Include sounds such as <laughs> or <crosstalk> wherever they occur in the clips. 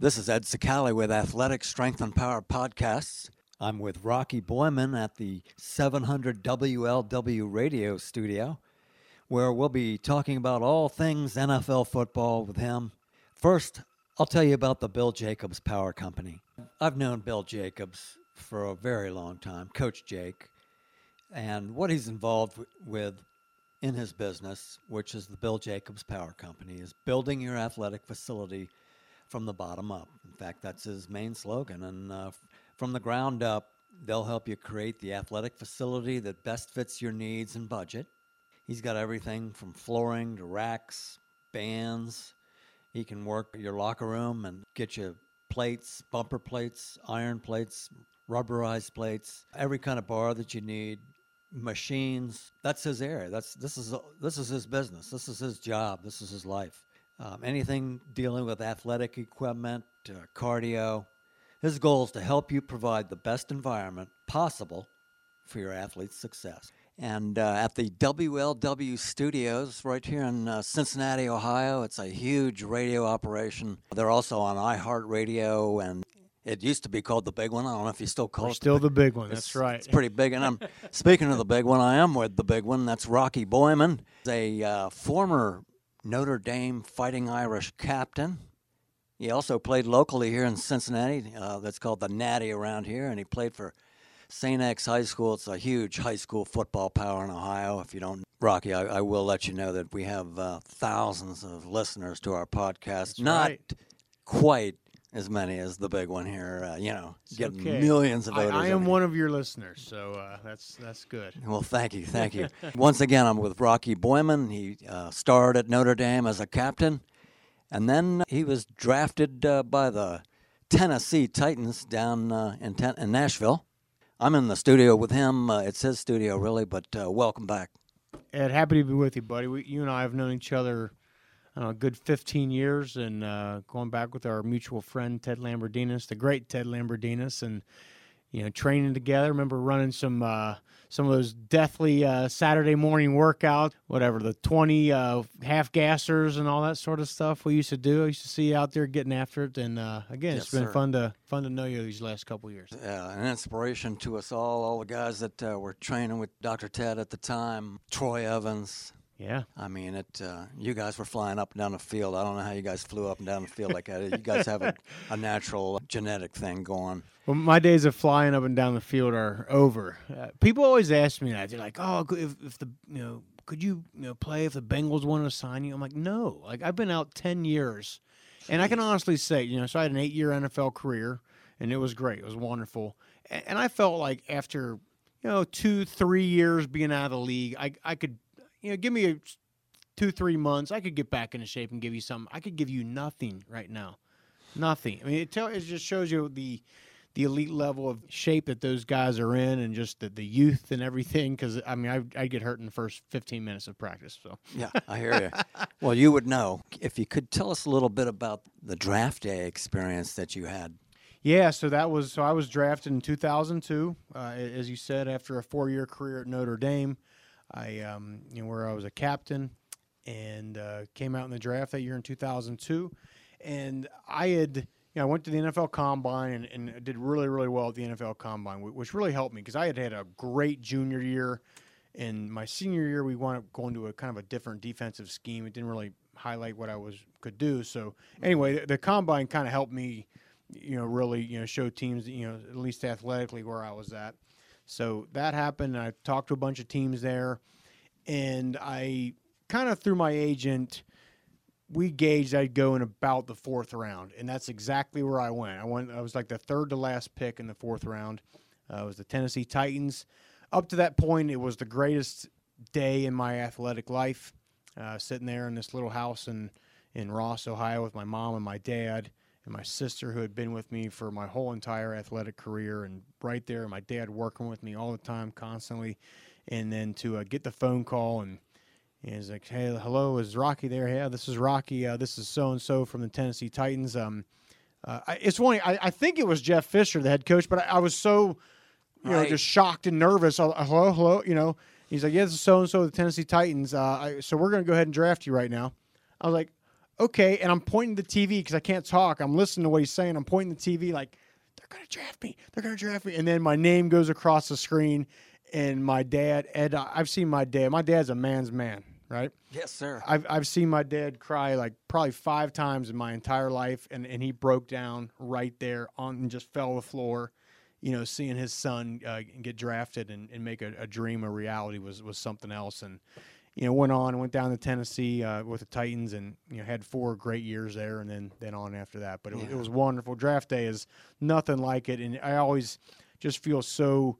This is Ed Sicali with Athletic Strength and Power Podcasts. I'm with Rocky Boiman at the 700 WLW radio studio, where we'll be talking about all things NFL football with him. First, I'll tell you about the Bill Jacobs Power Company. I've known Bill Jacobs for a very long time, Coach Jake, and what he's involved with in his business, which is the Bill Jacobs Power Company, is building your athletic facility from the bottom up. In fact, that's his main slogan. And uh, from the ground up, they'll help you create the athletic facility that best fits your needs and budget. He's got everything from flooring to racks, bands. He can work your locker room and get you plates, bumper plates, iron plates, rubberized plates, every kind of bar that you need, machines. That's his area. That's this is this is his business. This is his job. This is his life um, anything dealing with athletic equipment, uh, cardio. His goal is to help you provide the best environment possible for your athlete's success. And uh, at the WLW studios right here in uh, Cincinnati, Ohio, it's a huge radio operation. They're also on iHeartRadio, and it used to be called the Big One. I don't know if you still call We're it still the big one. it's, That's right. It's pretty big. And I'm <laughs> speaking of the big one. I am with the big one. That's Rocky Boiman, a uh, former Notre Dame Fighting Irish captain. He also played locally here in Cincinnati. Uh, that's called the Natty around here, and he played for St. X High School. It's a huge high school football power in Ohio. If you don't, Rocky, I, I will let you know that we have uh, thousands of listeners to our podcast. That's Not right. quite as many as the big one here. Uh, you know, It's getting okay. millions of I, voters. I am every- one of your listeners, so uh, that's that's good. well, thank you, thank you. <laughs> Once again, I'm with Rocky Boiman. He uh, starred at Notre Dame as a captain, and then he was drafted uh, by the Tennessee Titans down uh, in, Ten- in Nashville. I'm in the studio with him. Uh, it's his studio, really, but uh, welcome back. Ed, happy to be with you, buddy. We, you and I have known each other, I know, a good 15 years, and uh, going back with our mutual friend Ted Lambrinides, the great Ted Lambrinides, and you know, training together. Remember running some uh, some of those deathly uh, Saturday morning workouts, whatever the 20 uh, half gassers and all that sort of stuff we used to do. I used to see you out there getting after it, and uh, again, Yes, it's been sir. fun to fun to know you these last couple years. Uh, an inspiration to us all, all the guys that uh, were training with Dr. Ted at the time, Troy Evans. Yeah. I mean, it. Uh, you guys were flying up and down the field. I don't know how you guys flew up and down the field like that. You guys have a, a natural genetic thing going. Well, my days of flying up and down the field are over. Uh, people always ask me that. They're like, "Oh, could- if, if the you know, could you you know play if the Bengals want to sign you?" I'm like, "No." Like I've been out ten years, and I can honestly say, you know, so I had an eight year NFL career, and it was great. It was wonderful, and, and I felt like after you know two, three years being out of the league, I I could you know give me a two, three months, I could get back into shape and give you something. I could give you nothing right now, nothing. I mean, it tell it just shows you the the elite level of shape that those guys are in and just the, the youth and everything because i mean I, I get hurt in the first 15 minutes of practice so Yeah, I hear you. <laughs> well, you would know if you could tell us a little bit about the draft day experience that you had. yeah so that was so i was drafted in 2002 uh, as you said after a four-year career at notre dame i um, you know where i was a captain and uh, came out in the draft that year in 2002 and i had you know, I went to the NFL Combine and, and did really, really well at the NFL Combine, which really helped me because I had had a great junior year. And my senior year, we wound up going to a kind of a different defensive scheme. It didn't really highlight what I was could do. So anyway, the, the combine kind of helped me, you know, really you know show teams, you know, at least athletically where I was at. So that happened. I talked to a bunch of teams there, and I kind of through my agent we gauged I'd go in about the fourth round, and that's exactly where I went. I went. I was like the third to last pick in the fourth round. Uh, it was the Tennessee Titans. Up to that point, it was the greatest day in my athletic life. Uh, sitting there in this little house in in Ross, Ohio, with my mom and my dad and my sister, who had been with me for my whole entire athletic career, and right there, my dad working with me all the time, constantly, and then to uh, get the phone call and and he's like, "Hey, hello, is Rocky there? Yeah, this is Rocky. Uh, this is so and so from the Tennessee Titans. Um, uh, I, it's funny. I, I think it was Jeff Fisher, the head coach, but I, I was so, you know, Right. just shocked and nervous. Uh, hello, hello. You know, he's like, "Yeah, this is so and so of the Tennessee Titans. Uh, I, so we're going to go ahead and draft you right now." I was like, okay, and I'm pointing the TV because I can't talk. I'm listening to what he's saying. I'm pointing the TV like they're gonna draft me. They're gonna draft me, and then my name goes across the screen, and my dad Ed. I've seen my dad. My dad's a man's man, right? Yes, sir. I've I've seen my dad cry like probably five times in my entire life, and and he broke down right there on and just fell to the floor. You know, seeing his son uh, get drafted and, and make a, a dream a reality was was something else, and you know, went on and went down to Tennessee uh, with the Titans and you know had four great years there, and then then on after that. But it, yeah. it was wonderful. Draft day is nothing like it, and I always just feel so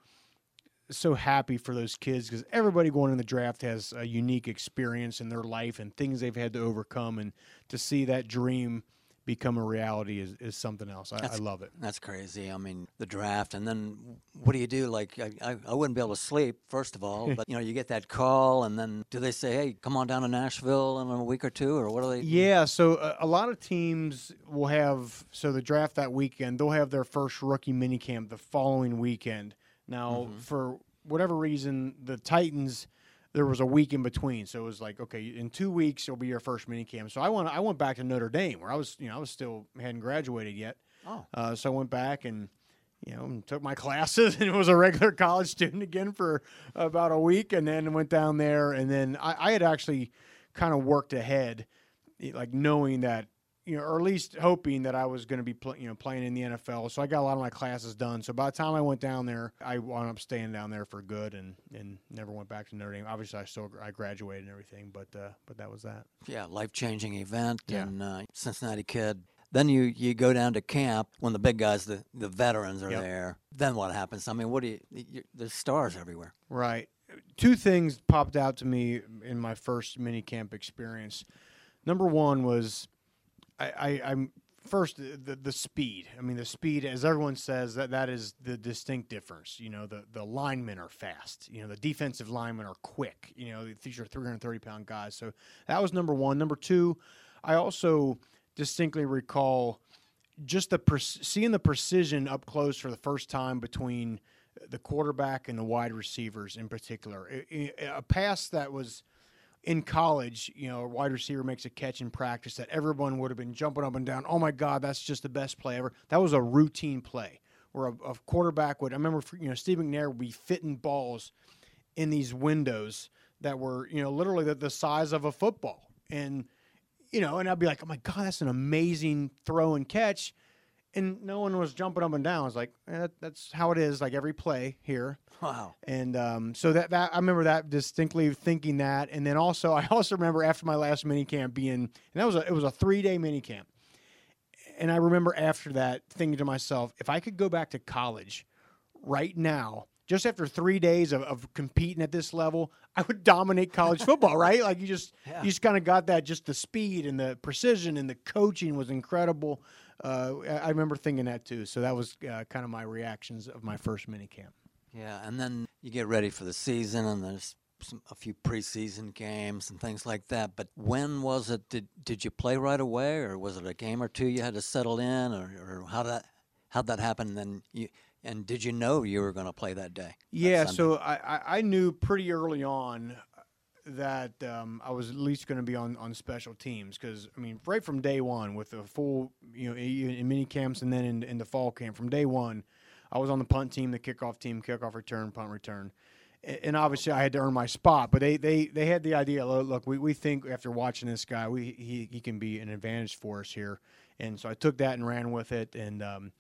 so happy for those kids because everybody going in the draft has a unique experience in their life and things they've had to overcome, and to see that dream become a reality is, is something else. I, I, love it. That's crazy. I mean, the draft, and then what do you do? Like, I, I, wouldn't be able to sleep, first of all, <laughs> but you know, you get that call, and then do they say, hey, come on down to Nashville in a week or two, or what are they? Yeah, so a, a lot of teams will have, so the draft that weekend, they'll have their first rookie minicamp the following weekend. Now, mm-hmm. for whatever reason, the Titans there was a week in between. So it was like, okay, in two weeks it'll be your first mini camp. So I went I went back to Notre Dame where I was, you know, I was still hadn't graduated yet. Oh. Uh, so I went back and you know, took my <laughs> classes and was a regular college student again for about a week and then went down there and then I, I had actually kind of worked ahead like knowing that you know, or at least hoping that I was going to be, you know, playing in the NFL. So I got a lot of my classes done. So by the time I went down there, I wound up staying down there for good and, and never went back to Notre Dame. Obviously, I still I graduated and everything, but uh, but that was that. Yeah, life changing event yeah. and uh, Cincinnati kid. Then you, you go down to camp when the big guys, the, the veterans are yep. there. Then what happens? I mean, what do you, you? There's stars everywhere. Right. Two things popped out to me in my first mini camp experience. Number one was I, I am first the the speed. I mean the speed, as everyone says, that that is the distinct difference. You know, the the linemen are fast. You know, the defensive linemen are quick. You know, these are 330 pound guys. So that was number one. Number two, I also distinctly recall just the seeing the precision up close for the first time between the quarterback and the wide receivers in particular. A pass that was in college, you know, a wide receiver makes a catch in practice that everyone would have been jumping up and down. Oh my God, that's just the best play ever. That was a routine play where a, a quarterback would. I remember, you know, Steve McNair would be fitting balls in these windows that were, you know, literally the, the size of a football, and you know, and I'd be like, oh my God, that's an amazing throw and catch and no one was jumping up and down. I was like, eh, that, that's how it is, like every play here. Wow. And um, so that that I remember that distinctly thinking that, and then also <laughs> I also remember after my last mini camp being, and that was a it was a three day mini camp, and I remember after that thinking to myself, if I could go back to college right now. Just after three days of, of competing at this level, I would dominate college <laughs> football, right? Like you just yeah. you just kind of got that, just the speed and the precision and the coaching was incredible uh, I remember thinking that too. So that was uh, kind of my reactions of my first mini camp. Yeah, and then you get ready for the season, and there's some, a few preseason games and things like that. But when was it? Did did you play right away, or was it a game or two you had to settle in, or, or how that how'd that happen? And then you and did you know you were going to play that day? Yeah, so I I knew pretty early on that um, I was at least going to be on, on special teams because I mean right from day one with the full you know in mini camps and then in, in the fall camp from day one I was on the punt team the kickoff team kickoff return punt return and obviously I had to earn my spot but they they, they had the idea look we, we think after watching this guy we he, he can be an advantage for us here and so I took that and ran with it and um,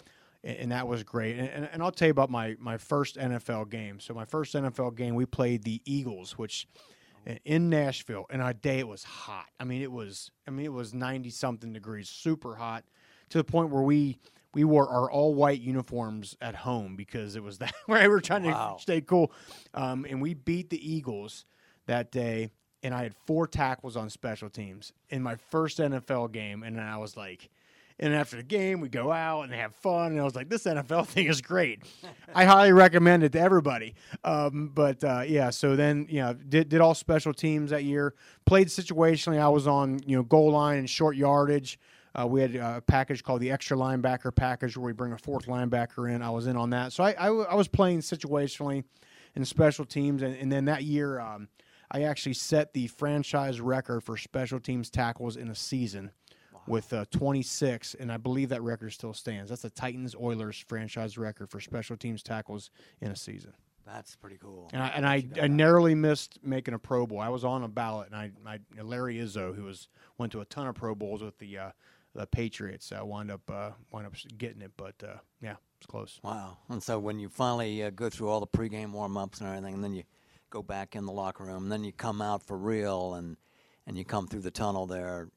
and, that was great. And, and, I'll tell you about my, my first NFL game. So my first NFL game, we played the Eagles, which in Nashville, and our day it was hot. I mean, it was I mean it was ninety something degrees, super hot, to the point where we we wore our all white uniforms at home because it was that <laughs> where we were trying wow. to stay cool. Um, and we beat the Eagles that day, and I had four tackles on special teams in my first NFL game, and I was like and after the game, we go out and have fun. And I was like, this NFL <laughs> thing is great. <laughs> I highly recommend it to everybody. Um, but uh, yeah, so then you know, did did all special teams that year. Played situationally. I was on you know goal line and short yardage. Uh, we had a package called the extra linebacker package where we bring a fourth linebacker in. I was in on that. So I, I, I was playing situationally in special teams. And, and then that year, um, I actually set the franchise record for special teams tackles in a season with uh, 26, and I believe that record still stands. That's the Titans Oilers franchise record for special teams tackles in a season. That's pretty cool. And I, and I, I narrowly missed making a Pro Bowl. I was on a ballot, and I, I Larry Izzo, who was went to a ton of Pro Bowls with the uh, the Patriots, uh, wound up uh, wound up getting it. But uh, yeah, it's close. Wow. And so when you finally uh, go through all the pregame warm ups and everything, and then you go back in the locker room, and then you come out for real, and and you come through the tunnel there,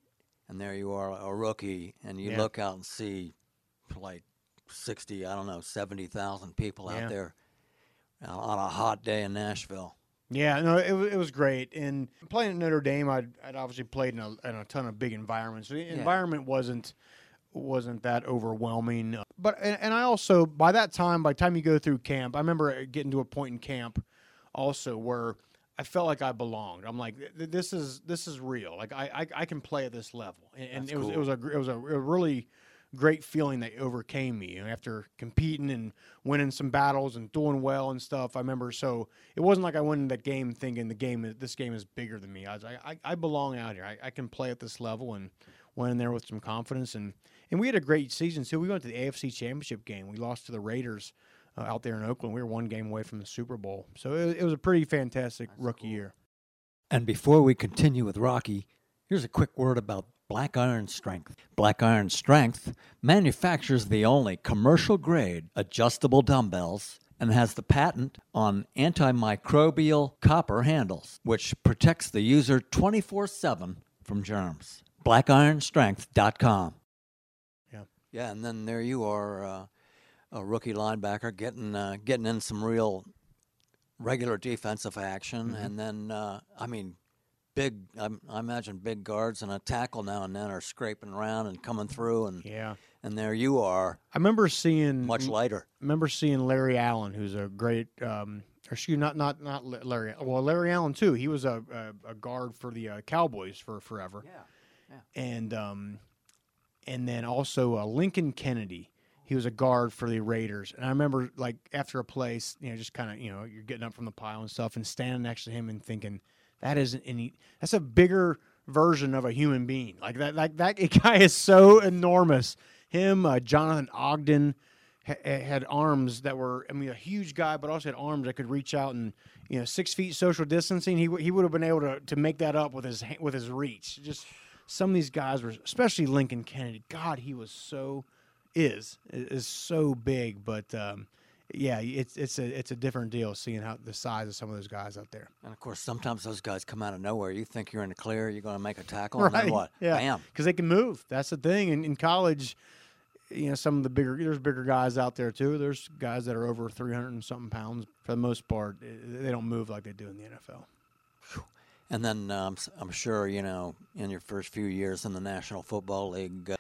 and there you are, a rookie, and you Yeah. look out and see like sixty, I don't know, seventy thousand people Yeah. out there uh, on a hot day in Nashville. Yeah, no, it, it was great. And playing at Notre Dame, I'd, I'd obviously played in a, in a ton of big environments. So the environment wasn't wasn't that overwhelming. But and, and I also by that time, by the time you go through camp, I remember getting to a point in camp also where I felt like I belonged. I'm like, this is this is real. Like I I, I can play at this level, and, and it was it was a it was a, a really great feeling that overcame me you know, after competing and winning some battles and doing well and stuff. I remember so it wasn't like I went in that game thinking the game is this game is bigger than me. I was like, I, I belong out here. I, I can play at this level and went in there with some confidence and and we had a great season too. We went to the AFC Championship game. We lost to the Raiders uh, out there in Oakland. We were one game away from the Super Bowl, so it, it was a pretty fantastic rookie year. And before we continue with Rocky, here's a quick word about Black Iron Strength. Black Iron Strength manufactures the only commercial grade adjustable dumbbells and has the patent on antimicrobial copper handles, which protects the user 24 7 from germs. BlackIronStrength.com. Yeah. Yeah, and then there you are, uh, a rookie linebacker getting uh, getting in some real regular defensive action, and then uh, I mean, big. I, I imagine big guards and a tackle now and then are scraping around and coming through, and Yeah, and there you are, I remember seeing much lighter. remember seeing Larry Allen, who's a great, um, or excuse not not not Larry. Well, Larry Allen too. He was a a, a guard for the uh, Cowboys for forever, Yeah. and um, and then also uh, Lincoln Kennedy. He was a guard for the Raiders, and I remember like after a place, you know, just kind of you know you're getting up from the pile and stuff, and standing next to him and thinking that isn't any. That's a bigger version of a human being. Like that, like that <laughs> guy is so enormous. Him, uh, Jonathan Ogden, ha- ha- had arms that were, I mean, a huge guy, but also had arms that could reach out and, you know, six feet social distancing. He w- he would have been able to to make that up with his with his reach. Just some of these guys were, especially Lincoln Kennedy. God, he was so is is so big, but um, yeah, it's it's a it's a different deal seeing how the size of some of those guys out there. And of course, sometimes those guys come out of nowhere. You think you're in the clear, you're going to make a tackle, and then what? Yeah, Bam. because they can move. That's the thing. In, in college, you know, some of the bigger there's bigger guys out there too. There's guys that are over 300 and something pounds. For the most part, they don't move like they do in the NFL. And then um, I'm sure you know in your first few years in the National Football League, uh,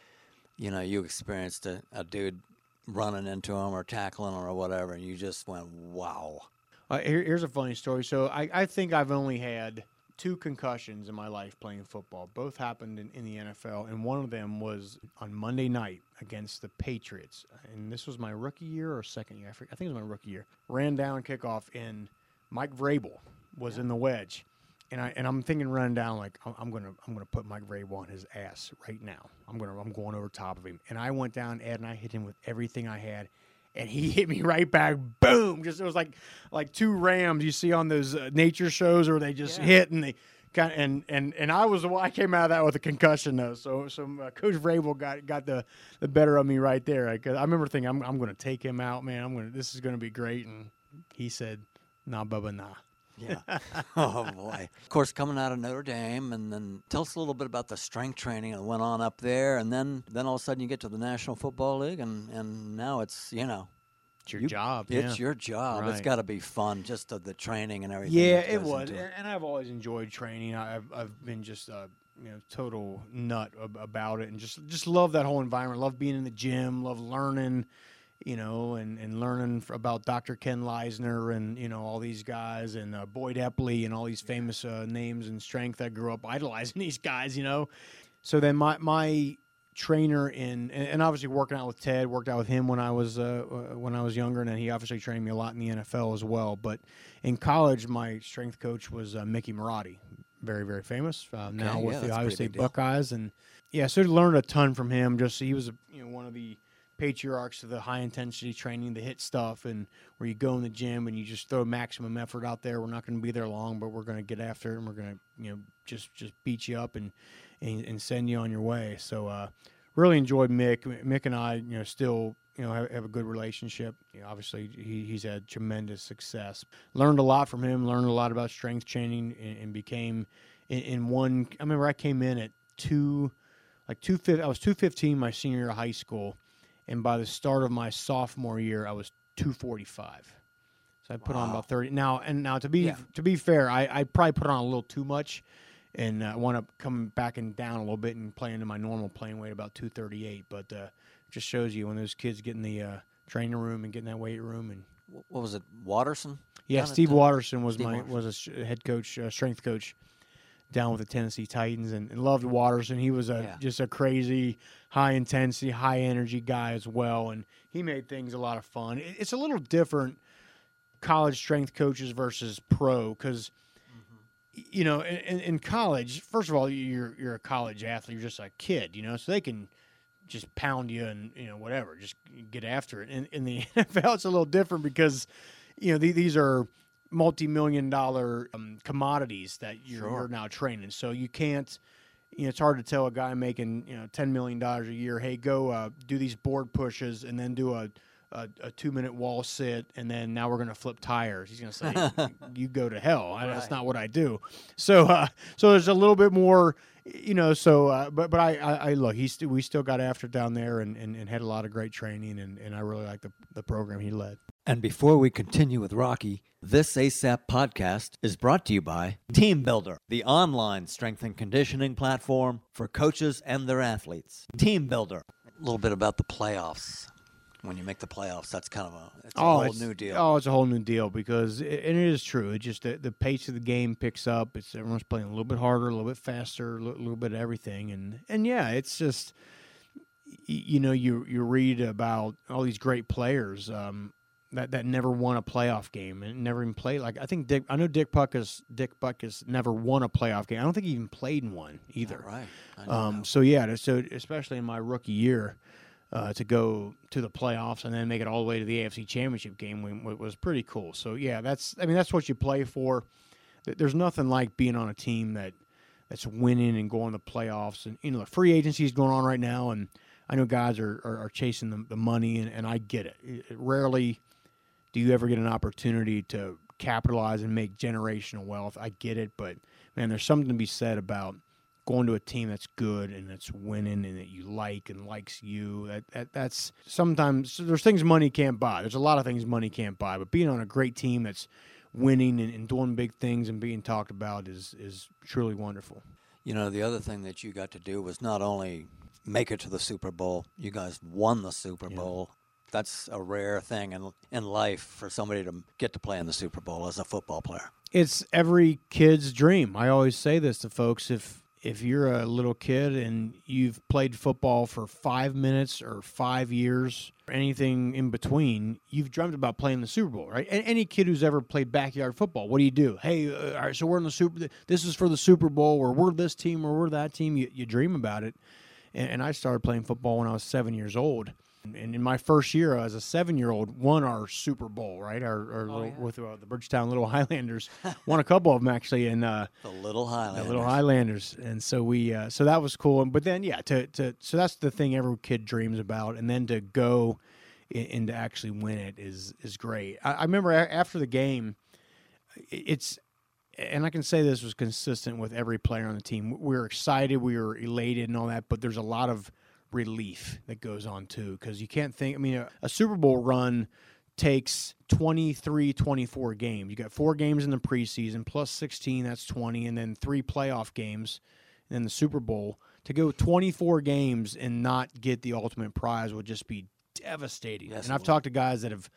you know you experienced a, a dude running into him or tackling him or whatever, and you just went, "Wow." Uh, here, here's a funny story. So I, I think I've only had two concussions in my life playing football. Both happened in, in the NFL, and one of them was on Monday night against the Patriots. And this was my rookie year or second year. I, forget, I think it was my rookie year. Ran down kickoff, and Mike Vrabel was in the wedge. And I and I'm thinking running down like I'm- gonna I'm gonna put Mike Vrabel on his ass right now. I'm gonna I'm going over top of him. And I went down Ed and I hit him with everything I had and he <laughs> hit me right back. Boom! Just it was like like two rams you see on those uh, nature shows where they just Yeah. hit and they kind and and and I was the one I came out of that with a concussion though. So so uh, Coach Vrabel got got the the better of me right there. I, I remember thinking I'm I'm going to take him out, man. I'm to this is going to be great. And he said, Nah, Bubba, nah. Yeah. <laughs> oh boy. Of course, coming out of Notre Dame, and then tell us a little bit about the strength training that went on up there, and then then all of a sudden you get to the National Football League, and and now it's you know It's your You- job. it's yeah. your job. It's got to be fun, just the, the training and everything. Yeah, it was, into and, and I've always enjoyed training. I've I've been just a you know total nut ab- about it, and just just love that whole environment. Love being in the gym. Love learning, you know, and and learning about Dr. Ken Leistner and you know all these guys and uh, Boyd Epley and all these famous uh, names and strength. I grew up <laughs> idolizing these guys, you know. So then my my trainer in and obviously working out with Ted, worked out with him when I was uh, uh, when I was younger, and then he obviously trained me a lot in the NFL as well. But in college, my strength coach was uh, Mickey Marotti, very very famous uh, now with the Ohio State. Buckeyes, and yeah, so learned a ton from him. Just he was a, you know one of the patriarchs of the high intensity training, the hit stuff, and where you go in the gym and you just throw maximum effort out there. We're not going to be there long, but we're going to get after it and we're going to, you know, just just beat you up and and, and send you on your way. So uh, really enjoyed Mick. Mick and I, you know, still you know have, have a good relationship. You know, obviously, he, he's had tremendous success. Learned a lot from him. Learned a lot about strength training and, and became in, in one. I remember I came in at two, like two. I was two fifteen my senior year of high school, and by the start of my sophomore year, I was two forty five. So I put on about thirty. Now and now to be Yeah. to be fair, I, I probably put on a little too much, and I want to come back and down a little bit and play into my normal playing weight about two thirty eight. But uh, just shows you when those kids get in the uh, training room and get in that weight room and What was it, Watterson? yeah, Steve Watterson was Steve my Watterson. was a sh- head coach, uh, strength coach down with the Tennessee Titans, and, and loved Watterson. He was a Yeah. just a crazy, high intensity, high energy guy as well, and he made things a lot of fun. It, it's a little different college strength coaches versus pro because. You know, in, in- college, first of all, you're you're a college athlete. You're just a kid, you know, so they can just pound you and you know whatever, just get after it. In, in the <laughs> NFL, it's a little different because you know the, these are multi-million dollar um, commodities that you're, Sure. you're now training. So you can't. You know, it's hard to tell a guy making you know ten million dollars a year, hey, go uh, do these board pushes and then do a a, a two minute wall sit, and then now we're going to flip tires. He's going to say, <laughs> "You go to hell." I, That's not what I do. So, uh, so there's a little bit more, you know. So, uh, but but I, I, I look, he's we still got after down there, and, and, and had a lot of great training, and, and I really like the the program he led. And before we continue with Rocky, this ASAP podcast is brought to you by Team Builder, the online strength and conditioning platform for coaches and their athletes. Team Builder. A little bit about the playoffs. When you make the playoffs, that's kind of a, it's a whole it's, new deal. Oh, it's a whole new deal because, it, and it is true. It just the, the pace of the game picks up. It's everyone's playing a little bit harder, a little bit faster, a little, little bit of everything, and and yeah, it's just you know you you read about all these great players um, that that never won a playoff game and never even played. Like I think Dick, I know Dick Butkus, Dick Butkus never won a playoff game. I don't think he even played in one either. Right. Um, so yeah, so especially in my rookie year, uh, to go to the playoffs and then make it all the way to the AFC Championship game wa- was pretty cool. So yeah, that's I mean that's what you play for. There's nothing like being on a team that that's winning and going to the playoffs. And you know, the free agency is going on right now, and I know guys are are, are chasing the, the money, and, and I get it. It- it Rarely do you ever get an opportunity to capitalize and make generational wealth. I get it, but man, there's something to be said about going to a team that's good and that's winning and that you like and likes you. That, that that's sometimes there's things money can't buy. There's a lot of things money can't buy, but being on a great team that's winning and, and doing big things and being talked about is is truly wonderful. You know, the other thing that you got to do was not only make it to the Super Bowl, you guys won the Super Yeah. Bowl. That's a rare thing in, in life for somebody to get to play in the Super Bowl as a football player. It's every kid's dream. I always say this to folks if if you're a little kid and you've played football for 5 minutes or 5 years or anything in between, you've dreamt about playing the Super Bowl, right? And any kid who's ever played backyard football, what do you do? Hey, uh, all right, so we're in the Super this is for the Super Bowl or we're this team or we're that team. You, you dream about it. And, and I started playing football when I was 7 years old. And in my first year as a seven-year-old, won our Super Bowl, right? Our, our little, yeah. with uh, the Bridgetown Little <laughs> Highlanders, won a couple of them actually, and uh, The Little the Highlanders. Little Highlanders, and so we, uh, so that was cool. And but then, yeah, to to so that's the thing every kid dreams about, and then to go i- and to actually win it is is great. I, I remember after the game, it's. And I can say this was consistent with every player on the team. We were excited, we were elated, and all that. But there's a lot of relief that goes on too, because you can't think. I mean, a, a Super Bowl run takes 23 24 games. You got four games in the preseason plus 16 that's 20 and then three playoff games and then the super bowl. To go 24 games and not get the ultimate prize would just be devastating. Yes, and i've talked to guys that have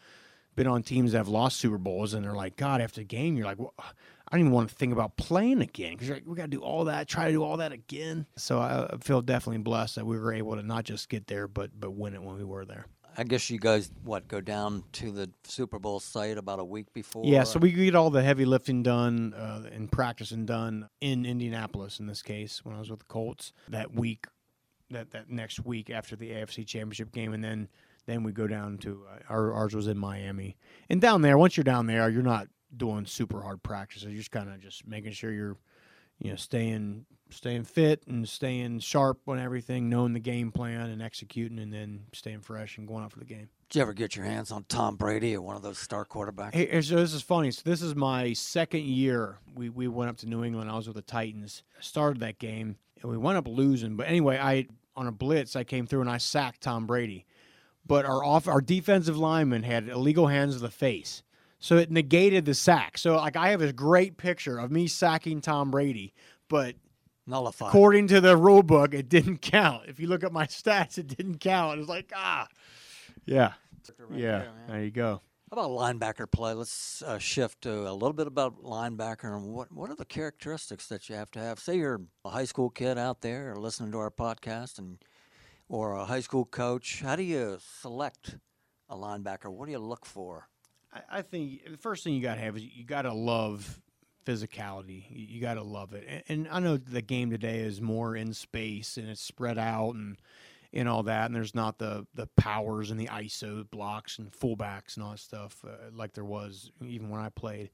been on teams that have lost super bowls and they're like god after the game you're like well, I didn't even want to think about playing again because like, we got to do all that, try to do all that again. So I I feel definitely blessed that we were able to not just get there, but but win it when we were there. I guess you guys what go down to the Super Bowl site about a week before. Yeah, so we get all the heavy lifting done uh, and practicing done in Indianapolis in this case when I was with the Colts that week, that that next week after the AFC Championship game, and then then we go down to uh, our, ours was in Miami, and down there once you're down there, you're not doing super hard practices. You're just kind of just making sure you're, you know, staying staying fit and staying sharp on everything, knowing the game plan and executing, and then staying fresh and going out for the game. Did you ever get your hands on Tom Brady or one of those star quarterbacks? Hey, so this is funny. So this is my second year. We we went up to New England. I was with the Titans. Started that game and we went up losing. But anyway, I on a blitz I came through and I sacked Tom Brady. But our off our defensive lineman had illegal hands to the face. So it negated the sack. So like I have a great picture of me sacking Tom Brady, but Nullified. according to the rule book, it didn't count. If you look at my <laughs> stats, it didn't count. It's like ah, yeah, Right yeah. there. There you go. How about linebacker play? Let's uh, shift to a little bit about linebacker and what what are the characteristics that you have to have? Say you're a high school kid out there or listening to our podcast and or a high school coach. How do you select a linebacker? What do you look for? I, think the first thing you got to have is you got to love physicality. You, you got to love it. And, and I know the game today is more in space and it's spread out and and all that. And there's not the the powers and the ISO blocks and fullbacks and all that stuff uh, like there was even when I played.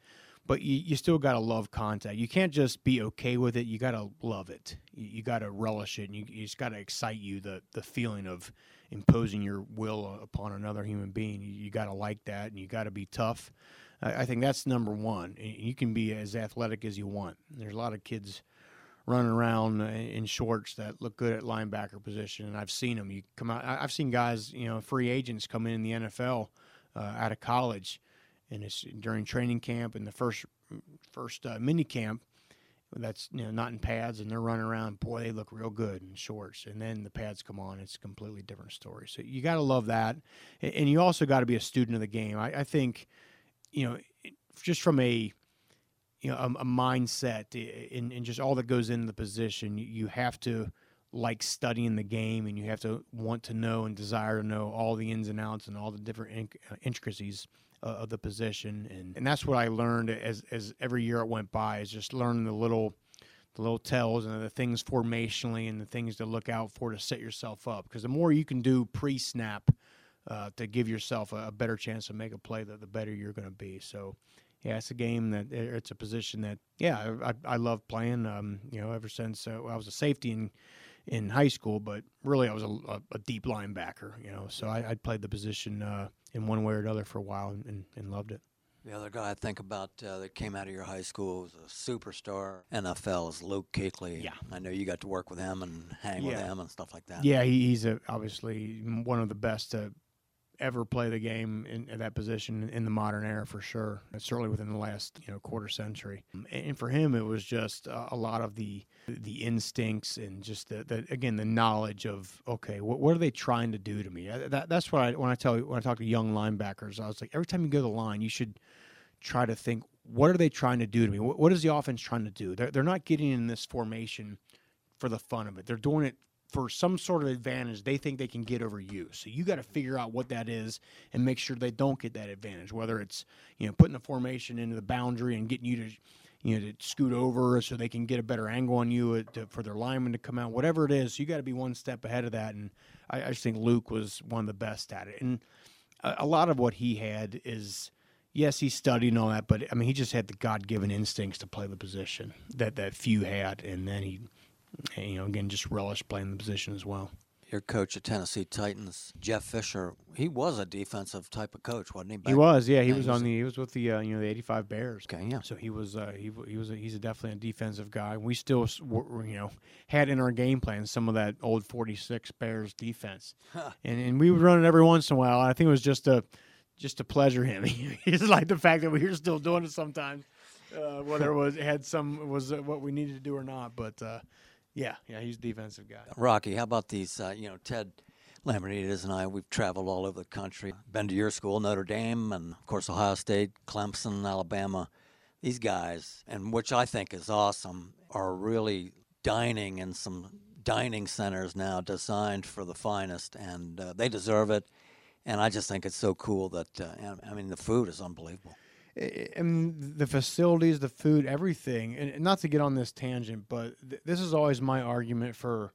But you, you still got to love contact. You can't just be okay with it. You got to love it. You, you got to relish it. And you, you just got to excite you the the feeling of imposing your will upon another human being. You, you got to like that, and you got to be tough. I, I think that's number one. You can be as athletic as you want. There's a lot of kids running around uh, in shorts that look good at linebacker position, and I've seen them. You come out. I've seen guys, you know, free agents come in, in the NFL uh, out of college, and it's during training camp and the first first uh, mini camp. That's you know not in pads, and they're running around. Boy, they look real good in shorts. And then the pads come on, it's a completely different story. So you got to love that, and you also got to be a student of the game. I, I think, you know, just from a you know a, a mindset and, and just all that goes into the position, you, you have to like studying the game, and you have to want to know and desire to know all the ins and outs and all the different uh, intricacies uh, of the position, and and that's what I learned as as every year it went by is just learning the little the little tells and the things formationally and the things to look out for to set yourself up. Because the more you can do pre-snap uh, to give yourself a, a better chance to make a play, the, the better you're going to be. So, yeah, it's a game that it's a position that yeah I, I love playing. Um, you know, ever since uh, I was a safety in in high school, but really I was a, a, a deep linebacker. You know, so I, I played the position uh, in one way or another for a while and, and, and loved it. The other guy I think about uh, that came out of your high school was a superstar NFL is Luke Kuechly. Yeah. I know you got to work with him and hang with him and stuff like that. Yeah, he, he's a, obviously one of the best to ever play the game in, in that position in the modern era for sure. And certainly within the last you know quarter century. And, for him, it was just a lot of the the instincts and just the, the again the knowledge of okay, what, what are they trying to do to me? That, that's what I when I tell when I talk to young linebackers, I was like every time you go to the line, you should try to think what are they trying to do to me? What, what is the offense trying to do? They're, they're not getting in this formation for the fun of it. They're doing it for some sort of advantage they think they can get over you. So you got to figure out what that is and make sure they don't get that advantage. Whether it's you know putting the formation into the boundary and getting you to you know to scoot over so they can get a better angle on you uh, to, for their lineman to come out. Whatever it is, you got to be one step ahead of that. And I, I just think Luke was one of the best at it. And a, a lot of what he had is. Yes, he studied and all that, but I mean, he just had the God-given instincts to play the position that that few had, and then he you know, again, just relish playing the position as well. Your coach at Tennessee Titans, Jeff Fisher, he was a defensive type of coach, wasn't he? He was, yeah, he was on the, he was with the, uh, you know, the '85 Bears. Okay, yeah. So he was, uh, he he was, a, he's a definitely a defensive guy. We still, you know, had in our game plan some of that old '46 Bears defense, and and we would run it every once in a while. I think it was just a, just to pleasure him. <laughs> He's like the fact that we were still doing it sometimes, uh, whether it was had some was uh, what we needed to do or not. But uh, yeah, yeah, he's a defensive guy. Rocky, how about these? Uh, you know, Ted Lambrinides and I, we've traveled all over the country, been to your school, Notre Dame, and of course Ohio State, Clemson, Alabama. these guys, and which I think is awesome, are really dining in some dining centers now designed for the finest, and uh, they deserve it. And I just think it's so cool that uh, I mean the food is unbelievable. Mean, the facilities, the food, everything. And not to get on this tangent, but th- this is always my argument for.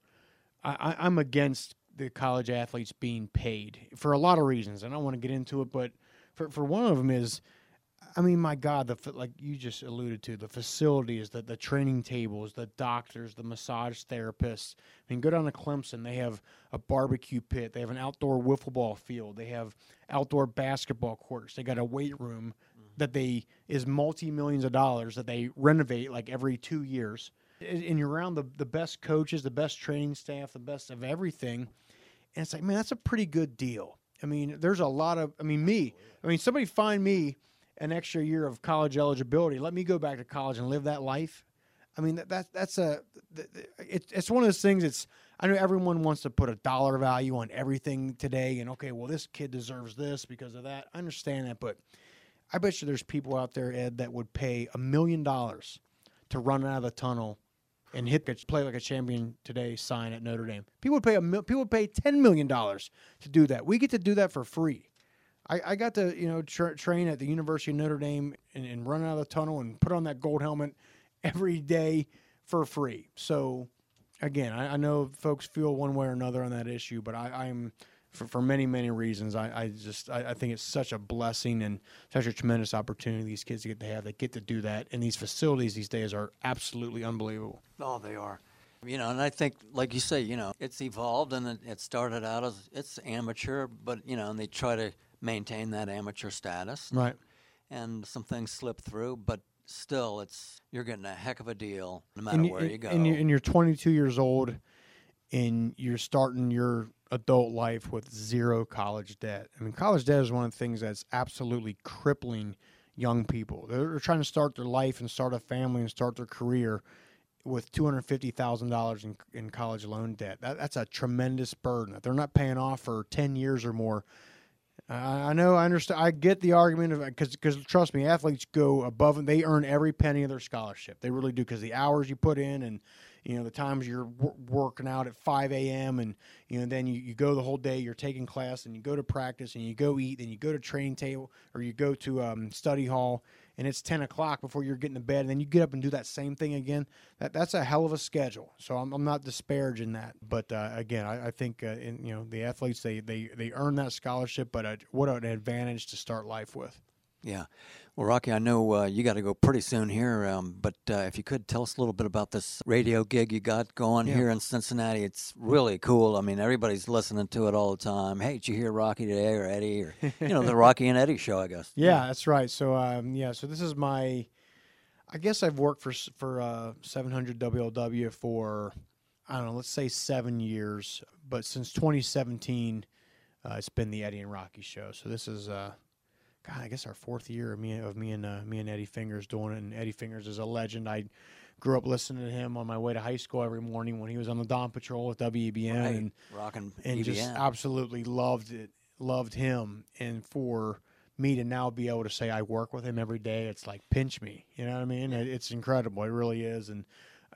I, I'm against the college athletes being paid for a lot of reasons. I don't want to get into it, but for for one of them is I mean, my God, the like you just alluded to, the facilities, the the training tables, the doctors, the massage therapists. I mean, go down to Clemson. They have a barbecue pit. They have an outdoor wiffle ball field. They have outdoor basketball courts. They got a weight room. That they is multi millions of dollars that they renovate like every two years. And you're around the the best coaches, the best training staff, the best of everything. And it's like, man, that's a pretty good deal. I mean, there's a lot of. I mean, me. I mean, somebody find me an extra year of college eligibility. Let me go back to college and live that life. I mean, that, that that's a it, it's one of those things. It's I know everyone wants to put a dollar value on everything today, and okay, well, this kid deserves this because of that. I understand that, but I bet you there's people out there, Ed, that would pay a million dollars to run out of the tunnel and hit play like a champion today sign at Notre Dame. People would pay a people would pay ten million dollars to do that. We get to do that for free. I, I got to you know tra- train at the University of Notre Dame and, and run out of the tunnel and put on that gold helmet every day for free. So again, I, I know folks feel one way or another on that issue, but I, am for, for many many reasons. I, I just I, I, think it's such a blessing and such a tremendous opportunity these kids get to have. They get to do that, and these facilities these days are absolutely unbelievable. Oh, they are. You know, and I think, like you say, you know, it's evolved and it, it started out as it's amateur, but you know, and they try to maintain that amateur status. Right. And some things slip through, but still, it's you're getting a heck of a deal no matter and, where you go. And you're, and you're 22 years old, and you're starting your adult life with zero college debt. I mean, college debt is one of the things that's absolutely crippling young people. They're trying to start their life and start a family and start their career with two hundred fifty thousand dollars in in college loan debt. That, that's a tremendous burden. They're not paying off for ten years or more, I know, I understand. I get the argument of because because trust me, athletes go above and they earn every penny of their scholarship. They really do because the hours you put in and you know the times you're working out at 5 a.m. and you know then you, you go the whole day. You're taking class and you go to practice and you go eat. Then you go to training table or you go to um, study hall and it's 10 o'clock before you're getting to bed and then you get up and do that same thing again that that's a hell of a schedule so i'm, I'm not disparaging that but uh, again i, I think uh, in, you know the athletes they they, they earn that scholarship but uh, what an advantage to start life with yeah well, Rocky, I know uh, you got to go pretty soon here, um, but uh, if you could tell us a little bit about this radio gig you got going yeah. here in Cincinnati, it's really cool. I mean, everybody's listening to it all the time. Hey, did you hear Rocky today or Eddie or you know the <laughs> Rocky and Eddie show? I guess. Yeah, that's right. So um, yeah, so this is my. I guess I've worked for for uh, 700 WLW for I don't know, let's say seven years, but since 2017, uh, it's been the Eddie and Rocky show. So this is uh, God, I guess our fourth year of me of me and uh, me and Eddie Fingers doing it. And Eddie Fingers is a legend. I grew up listening to him on my way to high school every morning when he was on the Dawn Patrol with WEBN right. and rocking and EBN. just absolutely loved it, loved him. And for me to now be able to say I work with him every day, it's like pinch me. You know what I mean? It's incredible. It really is. And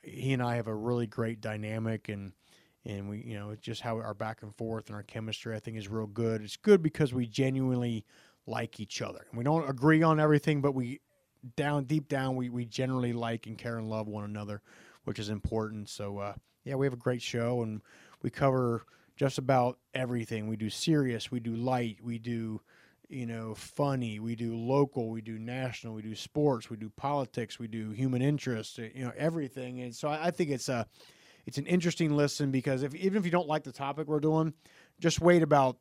he and I have a really great dynamic and and we you know just how our back and forth and our chemistry I think is real good. It's good because we genuinely like each other. We don't agree on everything, but we down deep down we, we generally like and care and love one another, which is important. So uh, yeah, we have a great show and we cover just about everything. We do serious, we do light, we do you know funny, we do local, we do national, we do sports, we do politics, we do human interest, you know everything. And so I, I think it's a it's an interesting listen because if even if you don't like the topic we're doing, just wait about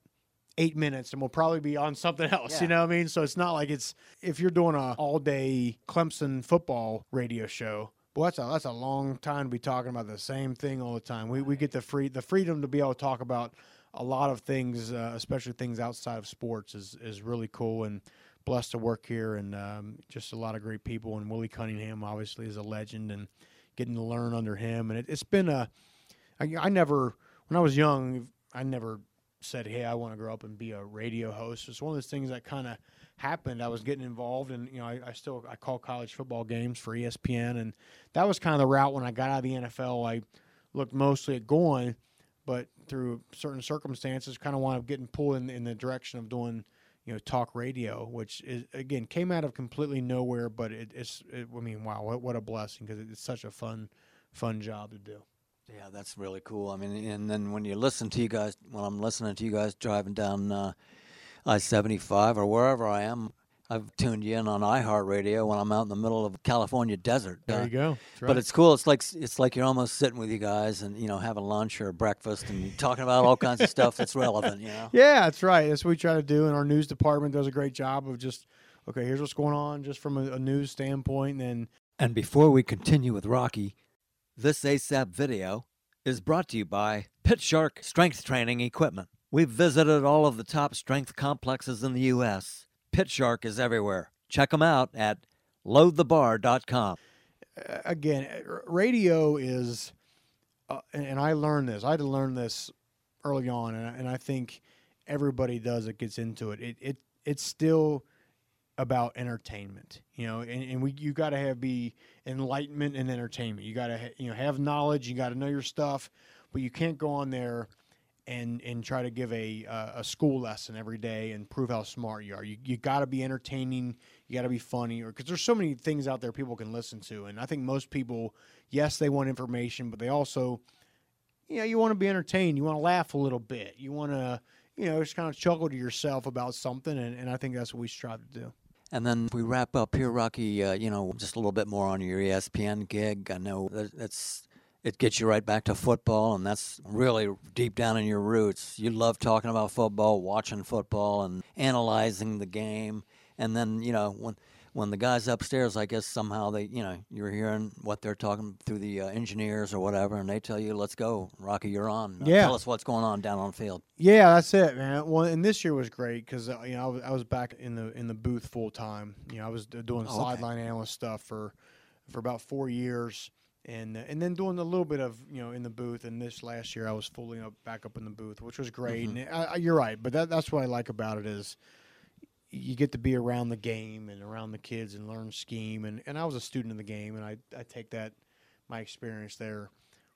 eight minutes and we'll probably be on something <laughs> else. Yeah. You know what I mean? So it's not like it's if you're doing a all day Clemson football radio show. Well, that's a that's a long time to be talking about the same thing all the time. We we get the free the freedom to be able to talk about a lot of things, uh, especially things outside of sports, is is really cool and blessed to work here and um, just a lot of great people. And Willie Cunningham obviously is a legend and getting to learn under him. And it, has been a I, I never when I was young I never said, "Hey, I want to grow up and be a radio host." It's one of those things that kind of happened. I was getting involved, and you know, I, I, still I call college football games for ESPN, and that was kind of the route when I got out of the NFL. I looked mostly at going, but through certain circumstances, kind of wound up getting pulled in, in the direction of doing you know talk radio, which is again came out of completely nowhere, but it, it's it, I mean, wow, what, what a blessing because it's such a fun fun job to do. Yeah, that's really cool. I mean, and then when you listen to you guys, when I'm listening to you guys driving down uh, I 75 or wherever I am, I've tuned you in on iHeartRadio when I'm out in the middle of California desert. There uh, you go. Right. But it's cool. It's like it's like you're almost sitting with you guys and you know having lunch or breakfast and talking about all kinds of stuff that's relevant. You know. <laughs> Yeah, that's right. That's what we try to do. And our news department does a great job of just okay, here's what's going on, just from a, a news standpoint. And and before we continue with Rocky, this ASAP video is brought to you by Pit Shark Strength Training Equipment. We've visited all of the top strength complexes in the U.S. Pit Shark is everywhere. Check them out at loadthebar.com. Again, radio is, uh, and I learned this. I had to learn this early on, and I, think everybody does that gets into it. It it it's still about entertainment, you know, and, and we you got to have be enlightenment and entertainment. You got to ha- you know have knowledge. You got to know your stuff, but you can't go on there and and try to give a uh, a school lesson every day and prove how smart you are. You you got to be entertaining. You got to be funny, or because there's so many things out there people can listen to, and I think most people, yes, they want information, but they also, you know, you want to be entertained. You want to laugh a little bit. You want to you know, just kind of chuckle to yourself about something, and, and I think that's what we strive to do. And then we wrap up here, Rocky. Uh, you know, just a little bit more on your ESPN gig. I know that it's it gets you right back to football, and that's really deep down in your roots. You love talking about football, watching football, and analyzing the game. And then you know when when the guys upstairs, I guess somehow they, you know, you're hearing what they're talking through the uh, engineers or whatever, and they tell you, "Let's go, Rocky, you're on." Uh, yeah, tell us what's going on down on the field. Yeah, that's it, man. Well, and this year was great because uh, you know I was, I was back in the in the booth full time. You know, I was doing oh, sideline okay. analyst stuff for for about four years. And, uh, and then doing a little bit of you know in the booth, and this last year I was fully up, back up in the booth, which was great. Mm-hmm. And I, I, you're right, but that, that's what I like about it is you get to be around the game and around the kids and learn scheme. And, and I was a student of the game, and I, I take that my experience there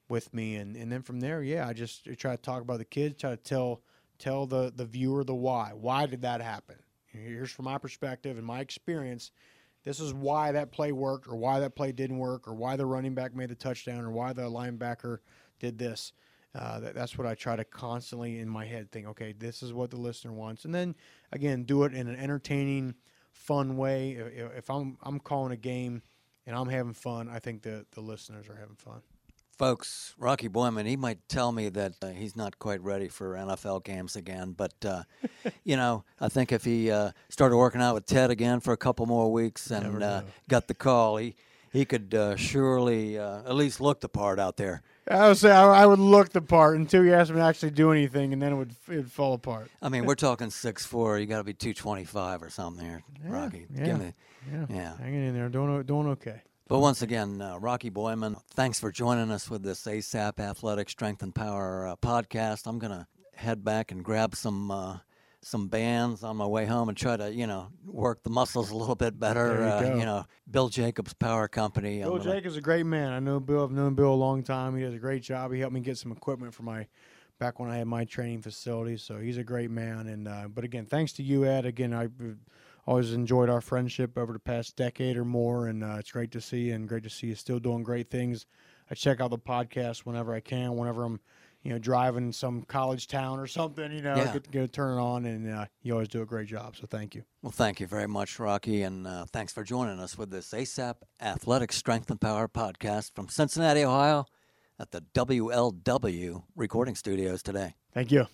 with me. And, and then from there, yeah, I just try to talk about the kids, try to tell tell the the viewer the why. Why did that happen? Here's from my perspective and my experience. This is why that play worked, or why that play didn't work, or why the running back made the touchdown, or why the linebacker did this. Uh, that, that's what I try to constantly in my head think. Okay, this is what the listener wants, and then again, do it in an entertaining, fun way. If, if I'm I'm calling a game and I'm having fun, I think the the listeners are having fun. Folks, Rocky Boiman, he might tell me that uh, he's not quite ready for NFL games again, but uh, <laughs> you know, I think if he uh, started working out with Ted again for a couple more weeks and uh, got the call, he he could uh, surely uh, at least look the part out there. I would say I, would look the part until you asked me to actually do anything, and then it would it'd fall apart. I mean, we're talking six four. You got to be two twenty five or something here, yeah, Rocky. Yeah, me, yeah, yeah, hanging in there, doing doing okay. But once again, uh, Rocky Boiman, thanks for joining us with this ASAP Athletic Strength and Power uh, podcast. I'm gonna head back and grab some uh, some bands on my way home and try to, you know, work the muscles a little bit better. You, uh, you, know, Bill Jacobs Power Company. Bill gonna... Jacobs is a great man. I know Bill. I've known Bill a long time. He does a great job. He helped me get some equipment for my back when I had my training facility. So he's a great man. And uh, but again, thanks to you, Ed. Again, I always enjoyed our friendship over the past decade or more, and uh, it's great to see you and great to see you still doing great things. I check out the podcast whenever I can, whenever I'm you know, driving some college town or something, you know, yeah. get, get turn it on, and uh, you always do a great job. So thank you. Well, thank you very much, Rocky, and uh, thanks for joining us with this ASAP Athletic Strength and Power podcast from Cincinnati, Ohio, at the WLW recording studios today. Thank you.